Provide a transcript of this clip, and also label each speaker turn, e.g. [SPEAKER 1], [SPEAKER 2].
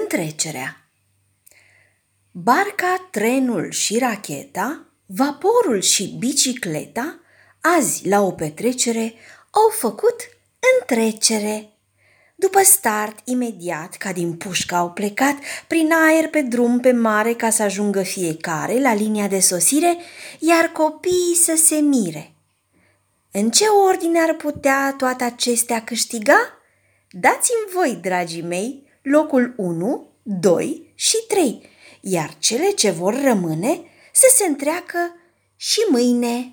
[SPEAKER 1] Întrecerea Barca, trenul și racheta, vaporul și bicicleta, azi la o petrecere, au făcut întrecere. După start, imediat, ca din pușcă, au plecat prin aer pe drum pe mare ca să ajungă fiecare la linia de sosire, iar copiii să se mire. În ce ordine ar putea toate acestea câștiga? Dați-mi voi, dragii mei, locul 1, 2 și 3, iar cele ce vor rămâne să se întreacă și mâine.